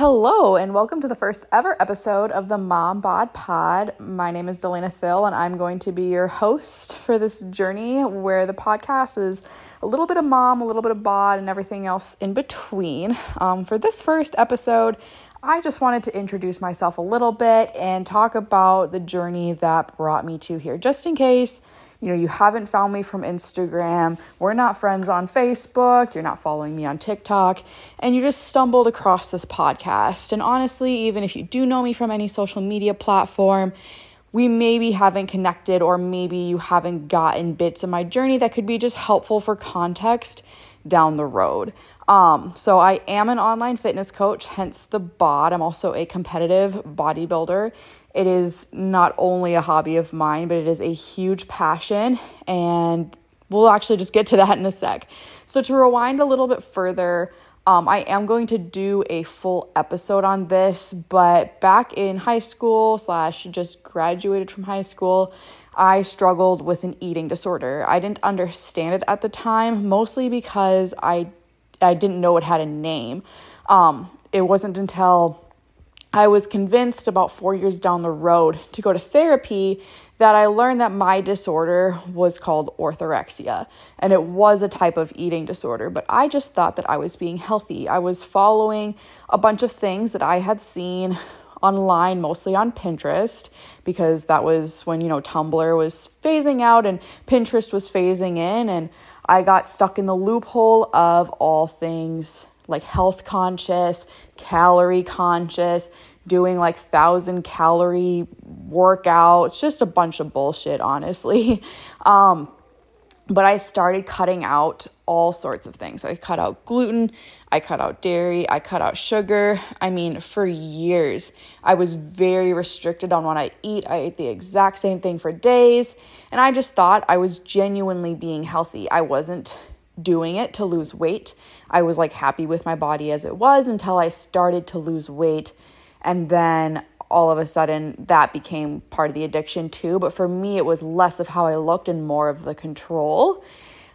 Hello, and welcome to the first ever episode of the Mom Bod Pod. My name is Delana Thill, and I'm going to be your host for this journey where the podcast is a little bit of mom, a little bit of bod, and everything else in between. Um, for this first episode, I just wanted to introduce myself a little bit and talk about the journey that brought me to here, just in case you know, you haven't found me from Instagram, we're not friends on Facebook, you're not following me on TikTok, and you just stumbled across this podcast. And honestly, even if you do know me from any social media platform, we maybe haven't connected, or maybe you haven't gotten bits of my journey that could be just helpful for context down the road. Um, so I am an online fitness coach, hence the bod. I'm also a competitive bodybuilder. It is not only a hobby of mine, but it is a huge passion. And we'll actually just get to that in a sec. So, to rewind a little bit further, um, I am going to do a full episode on this, but back in high school, slash, just graduated from high school, I struggled with an eating disorder. I didn't understand it at the time, mostly because I, I didn't know it had a name. Um, it wasn't until I was convinced about four years down the road to go to therapy that I learned that my disorder was called orthorexia and it was a type of eating disorder. But I just thought that I was being healthy. I was following a bunch of things that I had seen online, mostly on Pinterest, because that was when, you know, Tumblr was phasing out and Pinterest was phasing in. And I got stuck in the loophole of all things like health conscious, calorie conscious, doing like thousand calorie workouts, just a bunch of bullshit, honestly. Um, but I started cutting out all sorts of things. I cut out gluten, I cut out dairy, I cut out sugar. I mean, for years, I was very restricted on what I eat. I ate the exact same thing for days, and I just thought I was genuinely being healthy. I wasn't doing it to lose weight. I was like happy with my body as it was until I started to lose weight. And then all of a sudden that became part of the addiction too. But for me, it was less of how I looked and more of the control.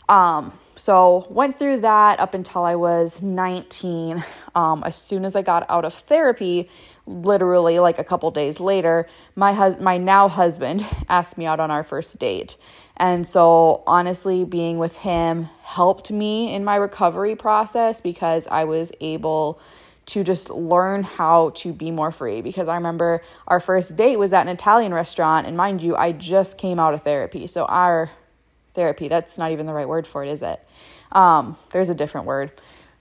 Um, so went through that up until I was 19. Um, as soon as I got out of therapy, literally like a couple days later, my hus- my now husband asked me out on our first date. And so, honestly, being with him helped me in my recovery process because I was able to just learn how to be more free. Because I remember our first date was at an Italian restaurant, and mind you, I just came out of therapy. So, our therapy, that's not even the right word for it, is it? Um, there's a different word.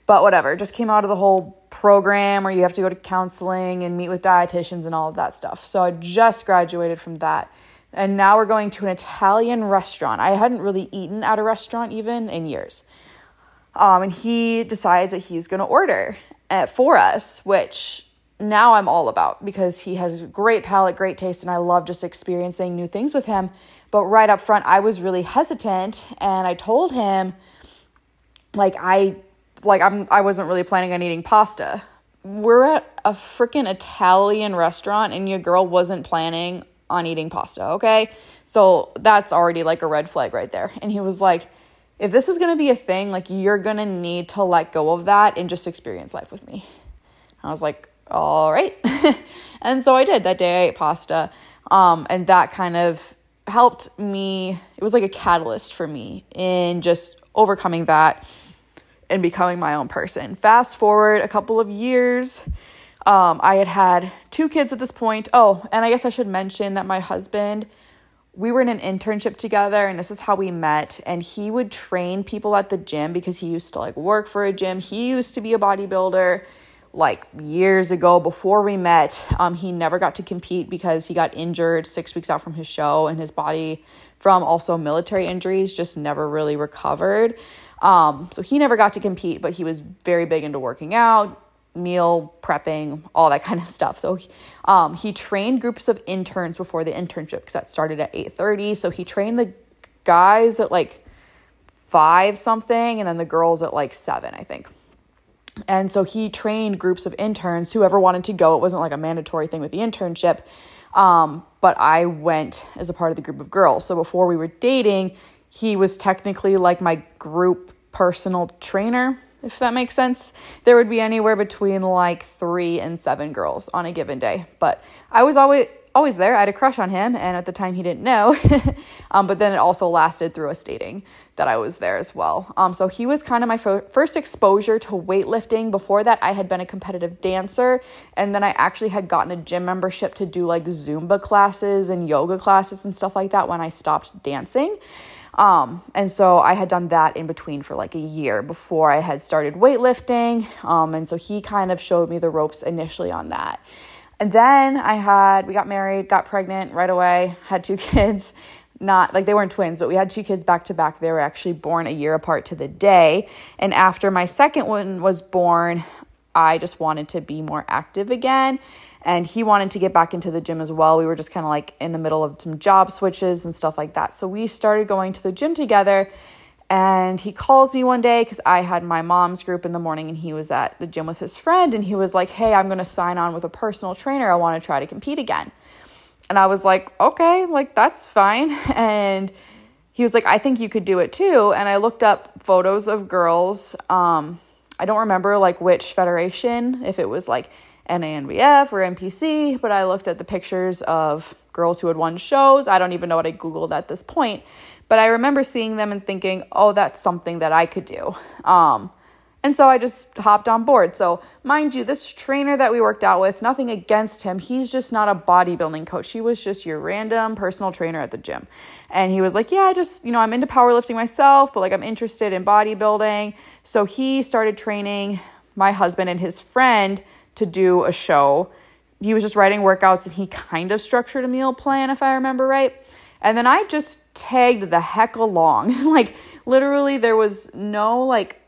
But whatever, just came out of the whole program where you have to go to counseling and meet with dietitians and all of that stuff. So I just graduated from that. And now we're going to an Italian restaurant. I hadn't really eaten at a restaurant even in years. Um, and he decides that he's going to order uh, for us, which now I'm all about because he has great palate, great taste, and I love just experiencing new things with him. But right up front, I was really hesitant, and I told him, like I, like I'm, I wasn't really planning on eating pasta. We're at a freaking Italian restaurant, and your girl wasn't planning on eating pasta, okay? So that's already like a red flag right there. And he was like, if this is gonna be a thing, like you're gonna need to let go of that and just experience life with me. I was like, all right. and so I did. That day I ate pasta. Um, and that kind of helped me. It was like a catalyst for me in just overcoming that and becoming my own person. Fast forward a couple of years um, I had had two kids at this point. Oh, and I guess I should mention that my husband, we were in an internship together, and this is how we met. And he would train people at the gym because he used to like work for a gym. He used to be a bodybuilder like years ago before we met. Um, he never got to compete because he got injured six weeks out from his show, and his body, from also military injuries, just never really recovered. Um, so he never got to compete, but he was very big into working out, meal prepping, all that kind of stuff. So um, he trained groups of interns before the internship because that started at 8:30. So he trained the guys at like five something and then the girls at like seven, I think. And so he trained groups of interns, whoever wanted to go. It wasn't like a mandatory thing with the internship. Um, but I went as a part of the group of girls. So before we were dating, he was technically like my group personal trainer if that makes sense. There would be anywhere between like three and seven girls on a given day. But I was always always there. I had a crush on him, and at the time he didn't know. um, but then it also lasted through us dating that I was there as well. Um, so he was kind of my first exposure to weightlifting. Before that, I had been a competitive dancer, and then I actually had gotten a gym membership to do like Zumba classes and yoga classes and stuff like that when I stopped dancing. Um, and so I had done that in between for like a year before I had started weightlifting. Um, and so he kind of showed me the ropes initially on that. And then I had, we got married, got pregnant right away, had two kids. Not like they weren't twins, but we had two kids back to back. They were actually born a year apart to the day. And after my second one was born, I just wanted to be more active again. And he wanted to get back into the gym as well. We were just kind of like in the middle of some job switches and stuff like that. So we started going to the gym together and he calls me one day because I had my mom's group in the morning and he was at the gym with his friend. And he was like, Hey, I'm going to sign on with a personal trainer. I want to try to compete again. And I was like, Okay, like that's fine. And he was like, I think you could do it too. And I looked up photos of girls. Um, I don't remember like which federation, if it was like NANBF or NPC, but I looked at the pictures of girls who had won shows. I don't even know what I Googled at this point. But I remember seeing them and thinking, oh, that's something that I could do. Um, and so I just hopped on board. So, mind you, this trainer that we worked out with, nothing against him. He's just not a bodybuilding coach. He was just your random personal trainer at the gym. And he was like, Yeah, I just, you know, I'm into powerlifting myself, but like I'm interested in bodybuilding. So he started training my husband and his friend to do a show. He was just writing workouts and he kind of structured a meal plan, if I remember right. And then I just tagged the heck along. like, literally, there was no, like,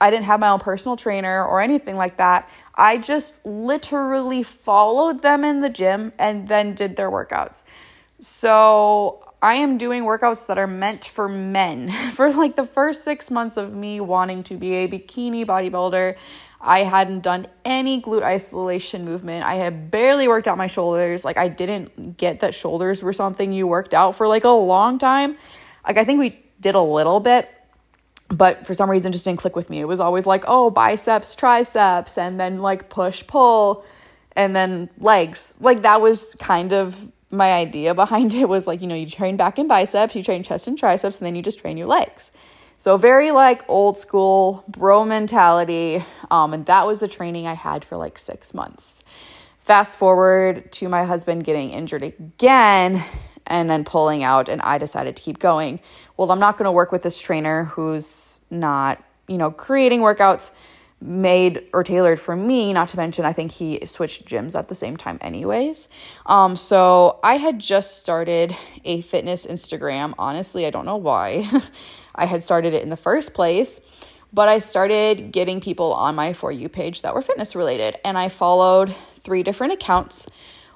I didn't have my own personal trainer or anything like that. I just literally followed them in the gym and then did their workouts. So I am doing workouts that are meant for men. For like the first six months of me wanting to be a bikini bodybuilder, I hadn't done any glute isolation movement. I had barely worked out my shoulders. Like, I didn't get that shoulders were something you worked out for like a long time. Like, I think we did a little bit, but for some reason, just didn't click with me. It was always like, oh, biceps, triceps, and then like push, pull, and then legs. Like, that was kind of my idea behind it was like, you know, you train back and biceps, you train chest and triceps, and then you just train your legs. So, very like old school bro mentality. Um, and that was the training I had for like six months. Fast forward to my husband getting injured again and then pulling out, and I decided to keep going. Well, I'm not going to work with this trainer who's not, you know, creating workouts made or tailored for me not to mention i think he switched gyms at the same time anyways um so i had just started a fitness instagram honestly i don't know why I had started it in the first place. But I started getting people on my For You page that were fitness related. And I followed three different accounts.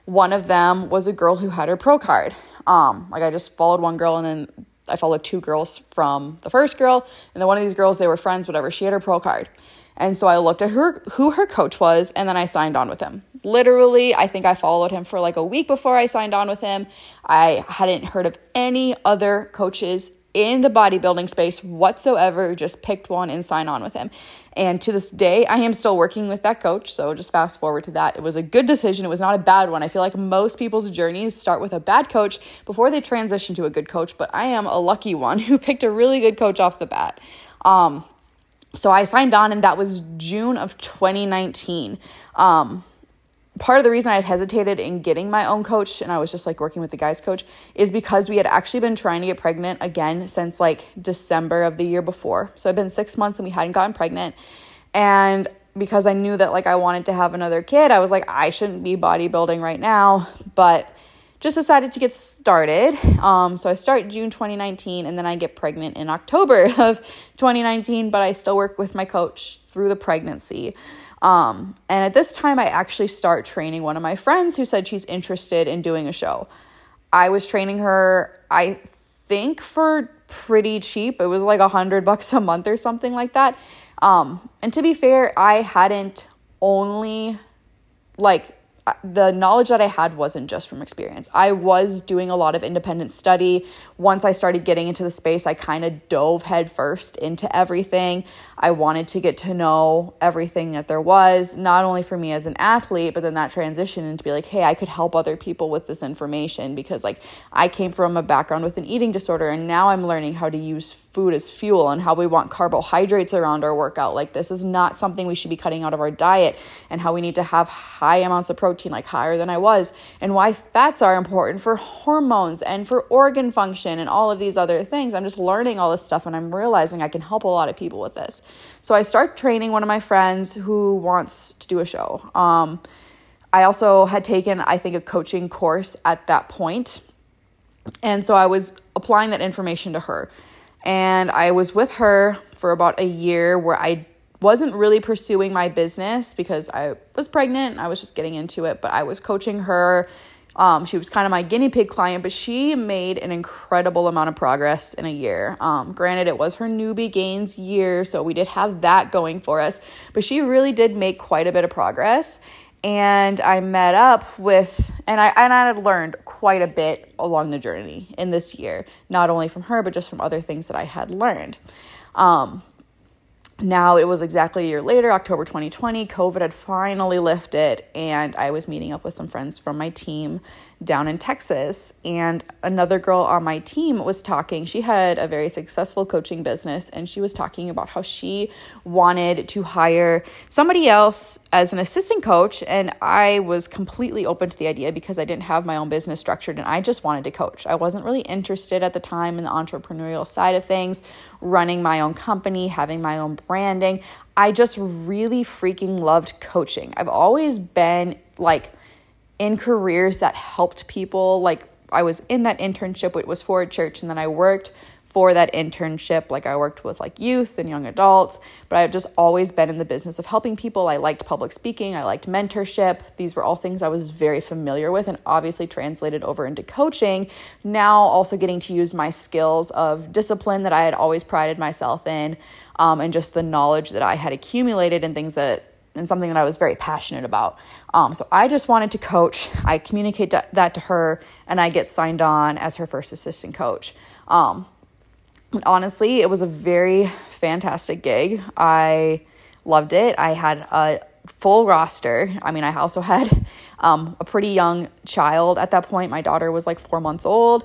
One of them was a girl who had her pro card. Um, like I just followed one girl and then I followed two girls from the first girl. And then one of these girls, they were friends, whatever. She had her pro card. And so I looked at her who her coach was and then I signed on with him. Literally, I think I followed him for like a week before I signed on with him. I hadn't heard of any other coaches in the bodybuilding space whatsoever, just picked one and signed on with him. And to this day, I am still working with that coach. So just fast forward to that. It was a good decision. It was not a bad one. I feel like most people's journeys start with a bad coach before they transition to a good coach, but I am a lucky one who picked a really good coach off the bat. Um, so I signed on, and that was June of 2019. Um, part of the reason I had hesitated in getting my own coach and I was just like working with the guys coach is because we had actually been trying to get pregnant again since like December of the year before. So I've been 6 months and we hadn't gotten pregnant. And because I knew that like I wanted to have another kid, I was like I shouldn't be bodybuilding right now, but just decided to get started. Um, so I start June 2019 and then I get pregnant in October of 2019, but I still work with my coach through the pregnancy. Um, and at this time, I actually start training one of my friends who said she's interested in doing a show. I was training her, I think, for pretty cheap. It was like a hundred bucks a month or something like that. Um, and to be fair, I hadn't only like the knowledge that I had wasn't just from experience. I was doing a lot of independent study. Once I started getting into the space, I kind of dove headfirst into everything. I wanted to get to know everything that there was, not only for me as an athlete, but then that transition into be like, hey, I could help other people with this information because like I came from a background with an eating disorder and now I'm learning how to use food as fuel and how we want carbohydrates around our workout. Like this is not something we should be cutting out of our diet and how we need to have high amounts of protein, like higher than I was, and why fats are important for hormones and for organ function and all of these other things. I'm just learning all this stuff and I'm realizing I can help a lot of people with this. So I start training one of my friends who wants to do a show. Um, I also had taken, I think, a coaching course at that point. And so I was applying that information to her. And I was with her for about a year where I wasn't really pursuing my business because I was pregnant. and I was just getting into it, but I was coaching her. Um, she was kind of my guinea pig client, but she made an incredible amount of progress in a year. Um, granted, it was her newbie gains year, so we did have that going for us, but she really did make quite a bit of progress and I met up with and I and I had learned quite a bit along the journey in this year, not only from her but just from other things that I had learned. Um, now it was exactly a year later, October 2020, COVID had finally lifted, and I was meeting up with some friends from my team down in Texas. And another girl on my team was talking. She had a very successful coaching business, and she was talking about how she wanted to hire somebody else as an assistant coach. And I was completely open to the idea because I didn't have my own business structured and I just wanted to coach. I wasn't really interested at the time in the entrepreneurial side of things, running my own company, having my own branding. I just really freaking loved coaching. I've always been like, in careers that helped people. Like I was in that internship, it was for a church, and then I worked for that internship. Like I worked with like youth and young adults, but I've just always been in the business of helping people. I liked public speaking, I liked mentorship. These were all things I was very familiar with and obviously translated over into coaching. Now also getting to use my skills of discipline that I had always prided myself in. Um, and just the knowledge that I had accumulated and things that and something that I was very passionate about. Um, so I just wanted to coach. I communicate that to her, and I get signed on as her first assistant coach. Um, honestly, it was a very fantastic gig. I loved it. I had a full roster. I mean, I also had um, a pretty young child at that point. My daughter was like four months old.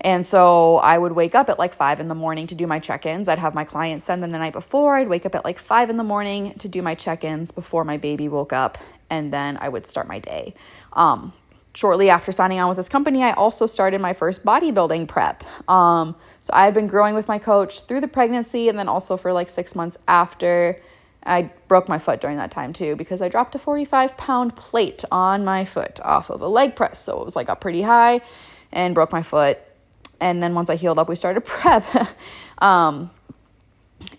And so I would wake up at like five in the morning to do my check ins. I'd have my clients send them the night before. I'd wake up at like five in the morning to do my check ins before my baby woke up. And then I would start my day. Um, shortly after signing on with this company, I also started my first bodybuilding prep. Um, so I had been growing with my coach through the pregnancy and then also for like six months after. I broke my foot during that time too because I dropped a 45 pound plate on my foot off of a leg press. So it was like up pretty high and broke my foot and then once I healed up, we started prep. um,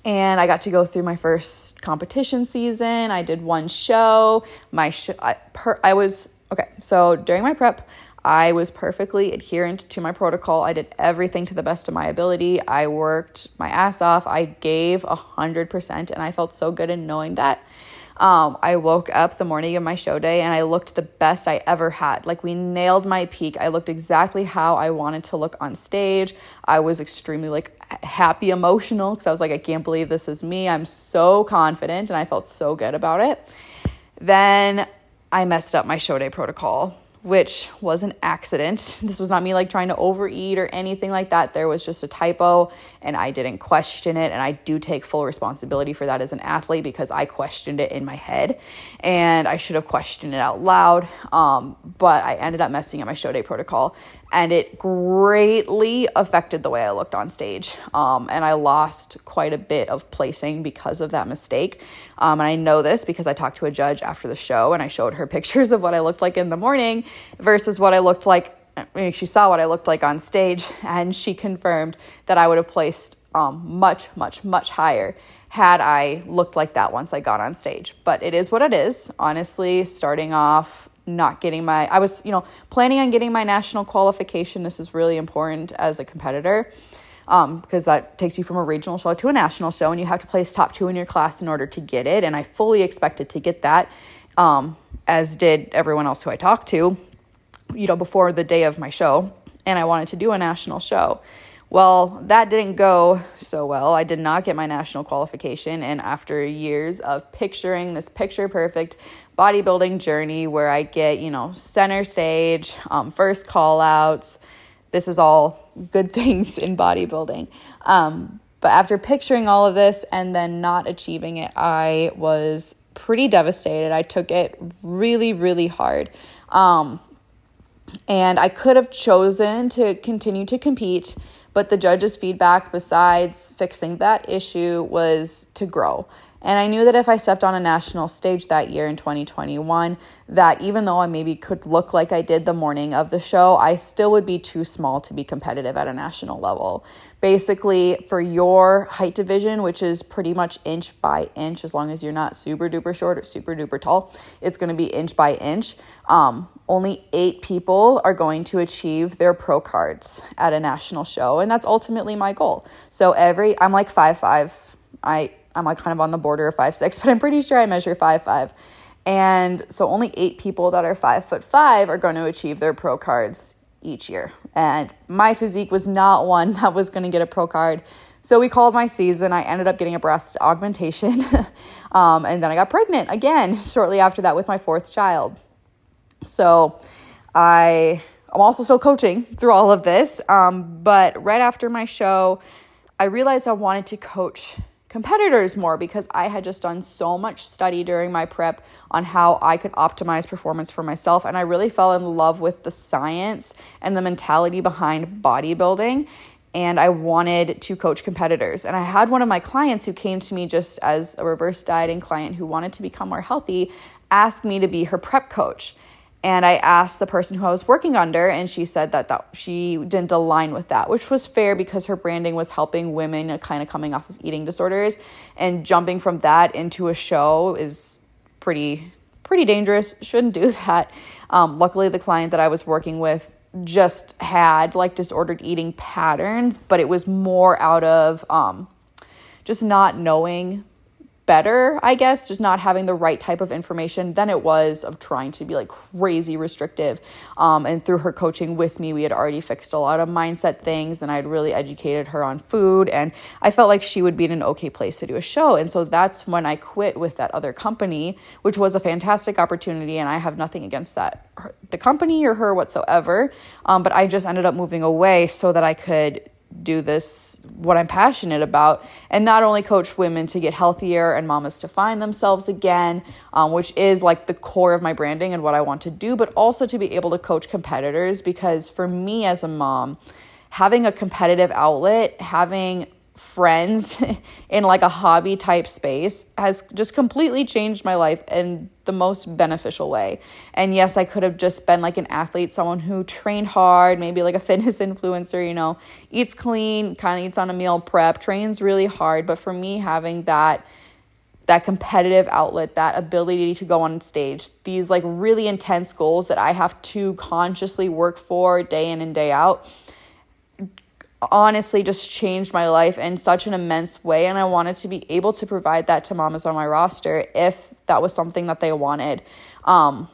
and I got to go through my first competition season. I did one show. My sh- I, per- I was okay. So during my prep, I was perfectly adherent to my protocol. I did everything to the best of my ability. I worked my ass off. I gave a hundred percent, and I felt so good in knowing that. Um, I woke up the morning of my show day and I looked the best I ever had. Like we nailed my peak. I looked exactly how I wanted to look on stage. I was extremely like happy, emotional because I was like, I can't believe this is me. I'm so confident and I felt so good about it. Then I messed up my show day protocol which was an accident. This was not me like trying to overeat or anything like that. There was just a typo and I didn't question it. And I do take full responsibility for that as an athlete because I questioned it in my head and I should have questioned it out loud. Um, but I ended up messing up my show day protocol and it greatly affected the way I looked on stage. Um, and I lost quite a bit of placing because of that mistake. Um, and I know this because I talked to a judge after the show and I showed her pictures of what I looked like in the morning versus what I looked like. I mean, she saw what I looked like on stage and she confirmed that I would have placed um, much, much, much higher had I looked like that once I got on stage. But it is what it is. Honestly, starting off not getting my I was, you know, planning on getting my national qualification. This is really important as a competitor. Um, because that takes you from a regional show to a national show, and you have to place top two in your class in order to get it. And I fully expected to get that. Um, as did everyone else who I talked to, you know, before the day of my show. And I wanted to do a national show. Well, that didn't go so well. I did not get my national qualification. And after years of picturing this picture perfect bodybuilding journey where I get, you know, center stage, um, first call outs, this is all good things in bodybuilding. Um, but after picturing all of this and then not achieving it, I was pretty devastated. I took it really, really hard. Um, and I could have chosen to continue to compete but the judge's feedback, besides fixing that issue, was to grow. And I knew that if I stepped on a national stage that year in 2021, that even though I maybe could look like I did the morning of the show, I still would be too small to be competitive at a national level. Basically, for your height division, which is pretty much inch by inch, as long as you're not super duper short or super duper tall, it's going to be inch by inch. Um, only eight people are going to achieve their pro cards at a national show, and that's ultimately my goal. So every, I'm like five five. I I'm like kind of on the border of five six, but I'm pretty sure I measure five five. And so only eight people that are five foot five are going to achieve their pro cards each year. And my physique was not one that was going to get a pro card. So we called my season. I ended up getting a breast augmentation. um, and then I got pregnant again shortly after that with my fourth child. So I I'm also still coaching through all of this. Um, but right after my show, I realized I wanted to coach competitors more because I had just done so much study during my prep on how I could optimize performance for myself. And I really fell in love with the science and the mentality behind bodybuilding. And I wanted to coach competitors. And I had one of my clients who came to me just as a reverse dieting client who wanted to become more healthy ask me to be her prep coach. And I asked the person who I was working under, and she said that, that she didn't align with that, which was fair because her branding was helping women kind of coming off of eating disorders. And jumping from that into a show is pretty pretty dangerous. Shouldn't do that. Um, luckily, the client that I was working with just had like disordered eating patterns, but it was more out of um, just not knowing better, I guess, just not having the right type of information than it was of trying to be like crazy restrictive. Um, and through her coaching with me, we had already fixed a lot of mindset things and I'd really educated her on food. And I felt like she would be in an okay place to do a show. And so that's when I quit with that other company, which was a fantastic opportunity. And I have nothing against that, the company or her whatsoever. Um, but I just ended up moving away so that I could do this what I'm passionate about. And not only coach women to get healthier and mamas to find themselves again, um, which is like the core of my branding and what I want to do, but also to be able to coach competitors because for me as a mom, having a competitive outlet, having friends in like a hobby type space has just completely changed my life in the most beneficial way. And yes, I could have just been like an athlete, someone who trained hard, maybe like a fitness influencer, you know, eats clean, kind of eats on a meal prep, trains really hard, but for me having that that competitive outlet, that ability to go on stage, these like really intense goals that I have to consciously work for day in and day out honestly just changed my life in such an immense way and I wanted to be able to provide that to mamas on my roster if that was something that they wanted. Um,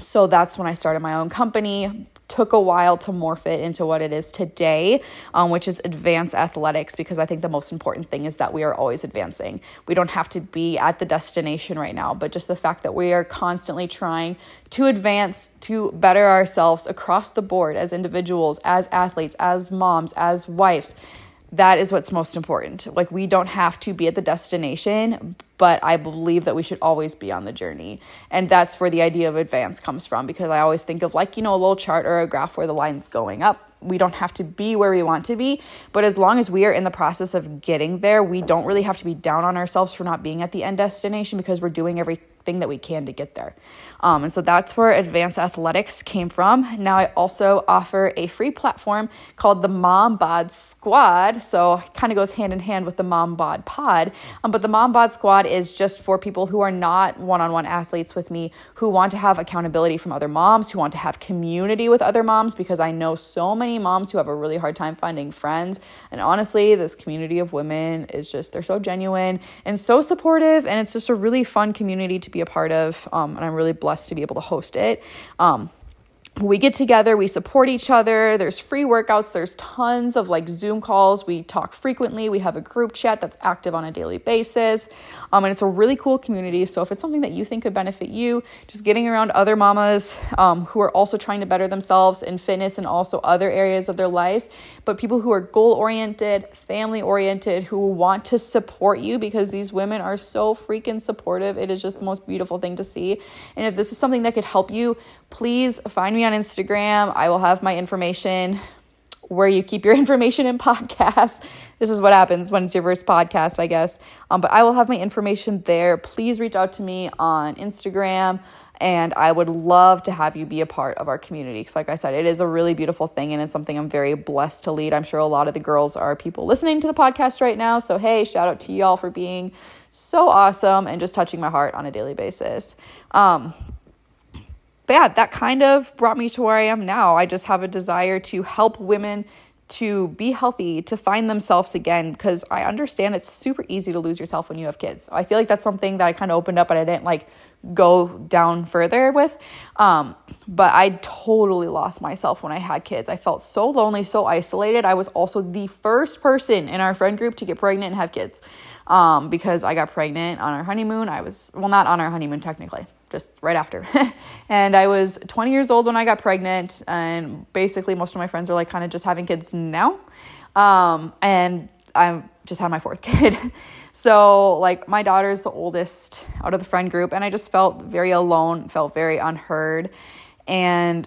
so that's when I started my own company, took a while to morph it into what it is today, um, which is advanced athletics, because I think the most important thing is that we are always advancing. We don't have to be at the destination right now, but just the fact that we are constantly trying to advance, to better ourselves across the board as individuals, as athletes, as moms, as wives that is what's most important. Like, we don't have to be at the destination, but I believe that we should always be on the journey. And that's where the idea of advance comes from because I always think of, like, you know, a little chart or a graph where the line's going up. We don't have to be where we want to be, but as long as we are in the process of getting there, we don't really have to be down on ourselves for not being at the end destination because we're doing everything that we can to get there. Um, and so that's where advanced athletics came from. Now I also offer a free platform called the Mom Bod Squad. So it kind of goes hand in hand with the Mom Bod Pod. Um, but the Mom Bod Squad is just for people who are not one on one athletes with me, who want to have accountability from other moms, who want to have community with other moms, because I know so many moms who have a really hard time finding friends. And honestly, this community of women is just, they're so genuine and so supportive. And it's just a really fun community to be a part of, um, and I'm really blessed to be able to host it. Um, we get together, we support each other. There's free workouts, there's tons of like Zoom calls. We talk frequently. We have a group chat that's active on a daily basis. Um, and it's a really cool community. So if it's something that you think could benefit you, just getting around other mamas um, who are also trying to better themselves in fitness and also other areas of their lives, but people who are goal oriented, family oriented, who want to support you because these women are so freaking supportive. It is just the most beautiful thing to see. And if this is something that could help you, please find me on Instagram. I will have my information where you keep your information in podcasts. This is what happens when it's your first podcast, I guess. Um, but I will have my information there. Please reach out to me on Instagram. And I would love to have you be a part of our community. Because, like I said, it is a really beautiful thing and it's something I'm very blessed to lead. I'm sure a lot of the girls are people listening to the podcast right now. So, hey, shout out to y'all for being so awesome and just touching my heart on a daily basis. Um, but yeah, that kind of brought me to where I am now. I just have a desire to help women to be healthy, to find themselves again, because I understand it's super easy to lose yourself when you have kids. I feel like that's something that I kind of opened up, but I didn't like go down further with. Um, but I totally lost myself when I had kids. I felt so lonely, so isolated. I was also the first person in our friend group to get pregnant and have kids um, because I got pregnant on our honeymoon. I was, well, not on our honeymoon technically just right after. and I was 20 years old when I got pregnant, and basically most of my friends are like kind of just having kids now. Um, and I just had my fourth kid. so, like, my daughter is the oldest out of the friend group, and I just felt very alone, felt very unheard. And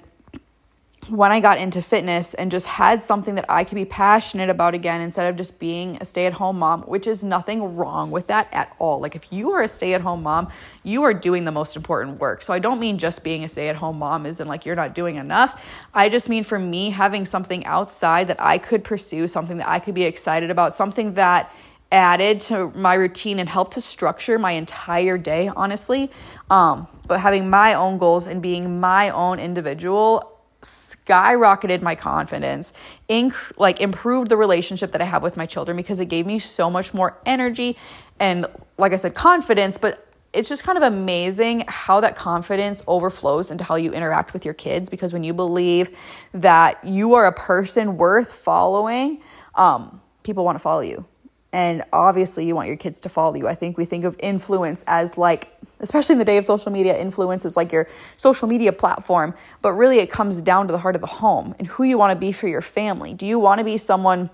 when I got into fitness and just had something that I could be passionate about again instead of just being a stay at home mom, which is nothing wrong with that at all. Like, if you are a stay at home mom, you are doing the most important work. So, I don't mean just being a stay at home mom isn't like you're not doing enough. I just mean for me, having something outside that I could pursue, something that I could be excited about, something that added to my routine and helped to structure my entire day, honestly. Um, but having my own goals and being my own individual skyrocketed my confidence, inc- like improved the relationship that I have with my children because it gave me so much more energy and, like I said, confidence. But it's just kind of amazing how that confidence overflows into how you interact with your kids because when you believe that you are a person worth following, um, people want to follow you and obviously, you want your kids to follow you. I think we think of influence as like, especially in the day of social media, influence is like your social media platform. But really, it comes down to the heart of the home and who you want to be for your family. Do you want to be someone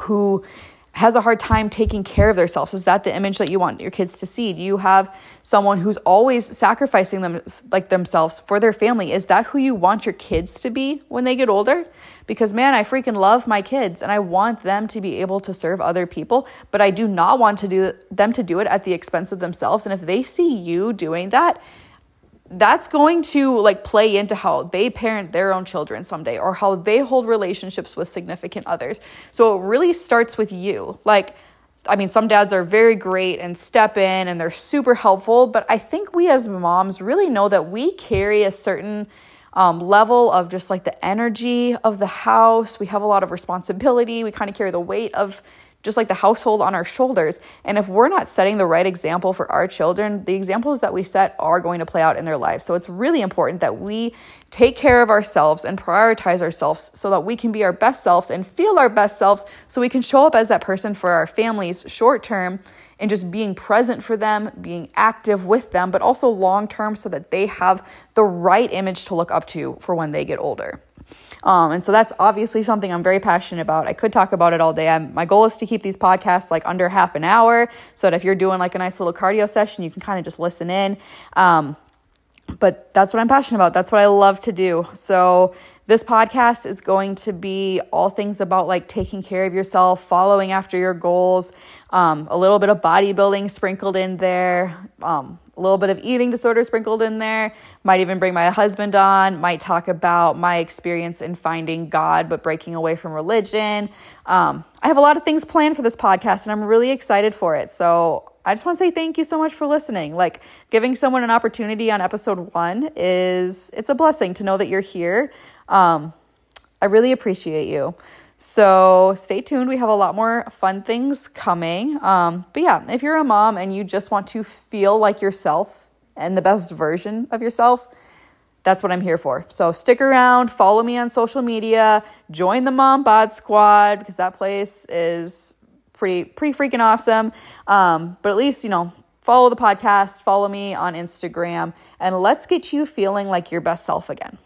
who has a hard time taking care of themselves? Is that the image that you want your kids to see? Do you have someone who's always sacrificing them like themselves for their family? Is that who you want your kids to be when they get older? Because man, I freaking love my kids and I want them to be able to serve other people, but I do not want to do them to do it at the expense of themselves. And if they see you doing that, that's going to like play into how they parent their own children someday or how they hold relationships with significant others. So it really starts with you. Like, I mean, some dads are very great and step in and they're super helpful, but I think we as moms really know that we carry a certain um, level of just like the energy of the house. We have a lot of responsibility. We kind of carry the weight of just like the household on our shoulders. And if we're not setting the right example for our children, the examples that we set are going to play out in their lives. So it's really important that we take care of ourselves and prioritize ourselves so that we can be our best selves and feel our best selves so we can show up as that person for our families short term and just being present for them, being active with them, but also long term so that they have the right image to look up to for when they get older. Um, and so that's obviously something I'm very passionate about. I could talk about it all day. I'm, my goal is to keep these podcasts like under half an hour so that if you're doing like a nice little cardio session, you can kind of just listen in. Um, but that's what I'm passionate about. That's what I love to do. So this podcast is going to be all things about like taking care of yourself, following after your goals, um, a little bit of bodybuilding sprinkled in there, um, a little bit of eating disorder sprinkled in there. Might even bring my husband on, might talk about my experience in finding God but breaking away from religion. Um, I have a lot of things planned for this podcast and I'm really excited for it. So I just want to say thank you so much for listening. Like giving someone an opportunity on episode one is it's a blessing to know that you're here. Um, I really appreciate you. So stay tuned. We have a lot more fun things coming. Um, but yeah, if you're a mom and you just want to feel like yourself and the best version of yourself, that's what I'm here for. So stick around, follow me on social media, join the Mom Bod Squad because that place is pretty pretty freaking awesome. Um, but at least you know follow the podcast, follow me on Instagram, and let's get you feeling like your best self again.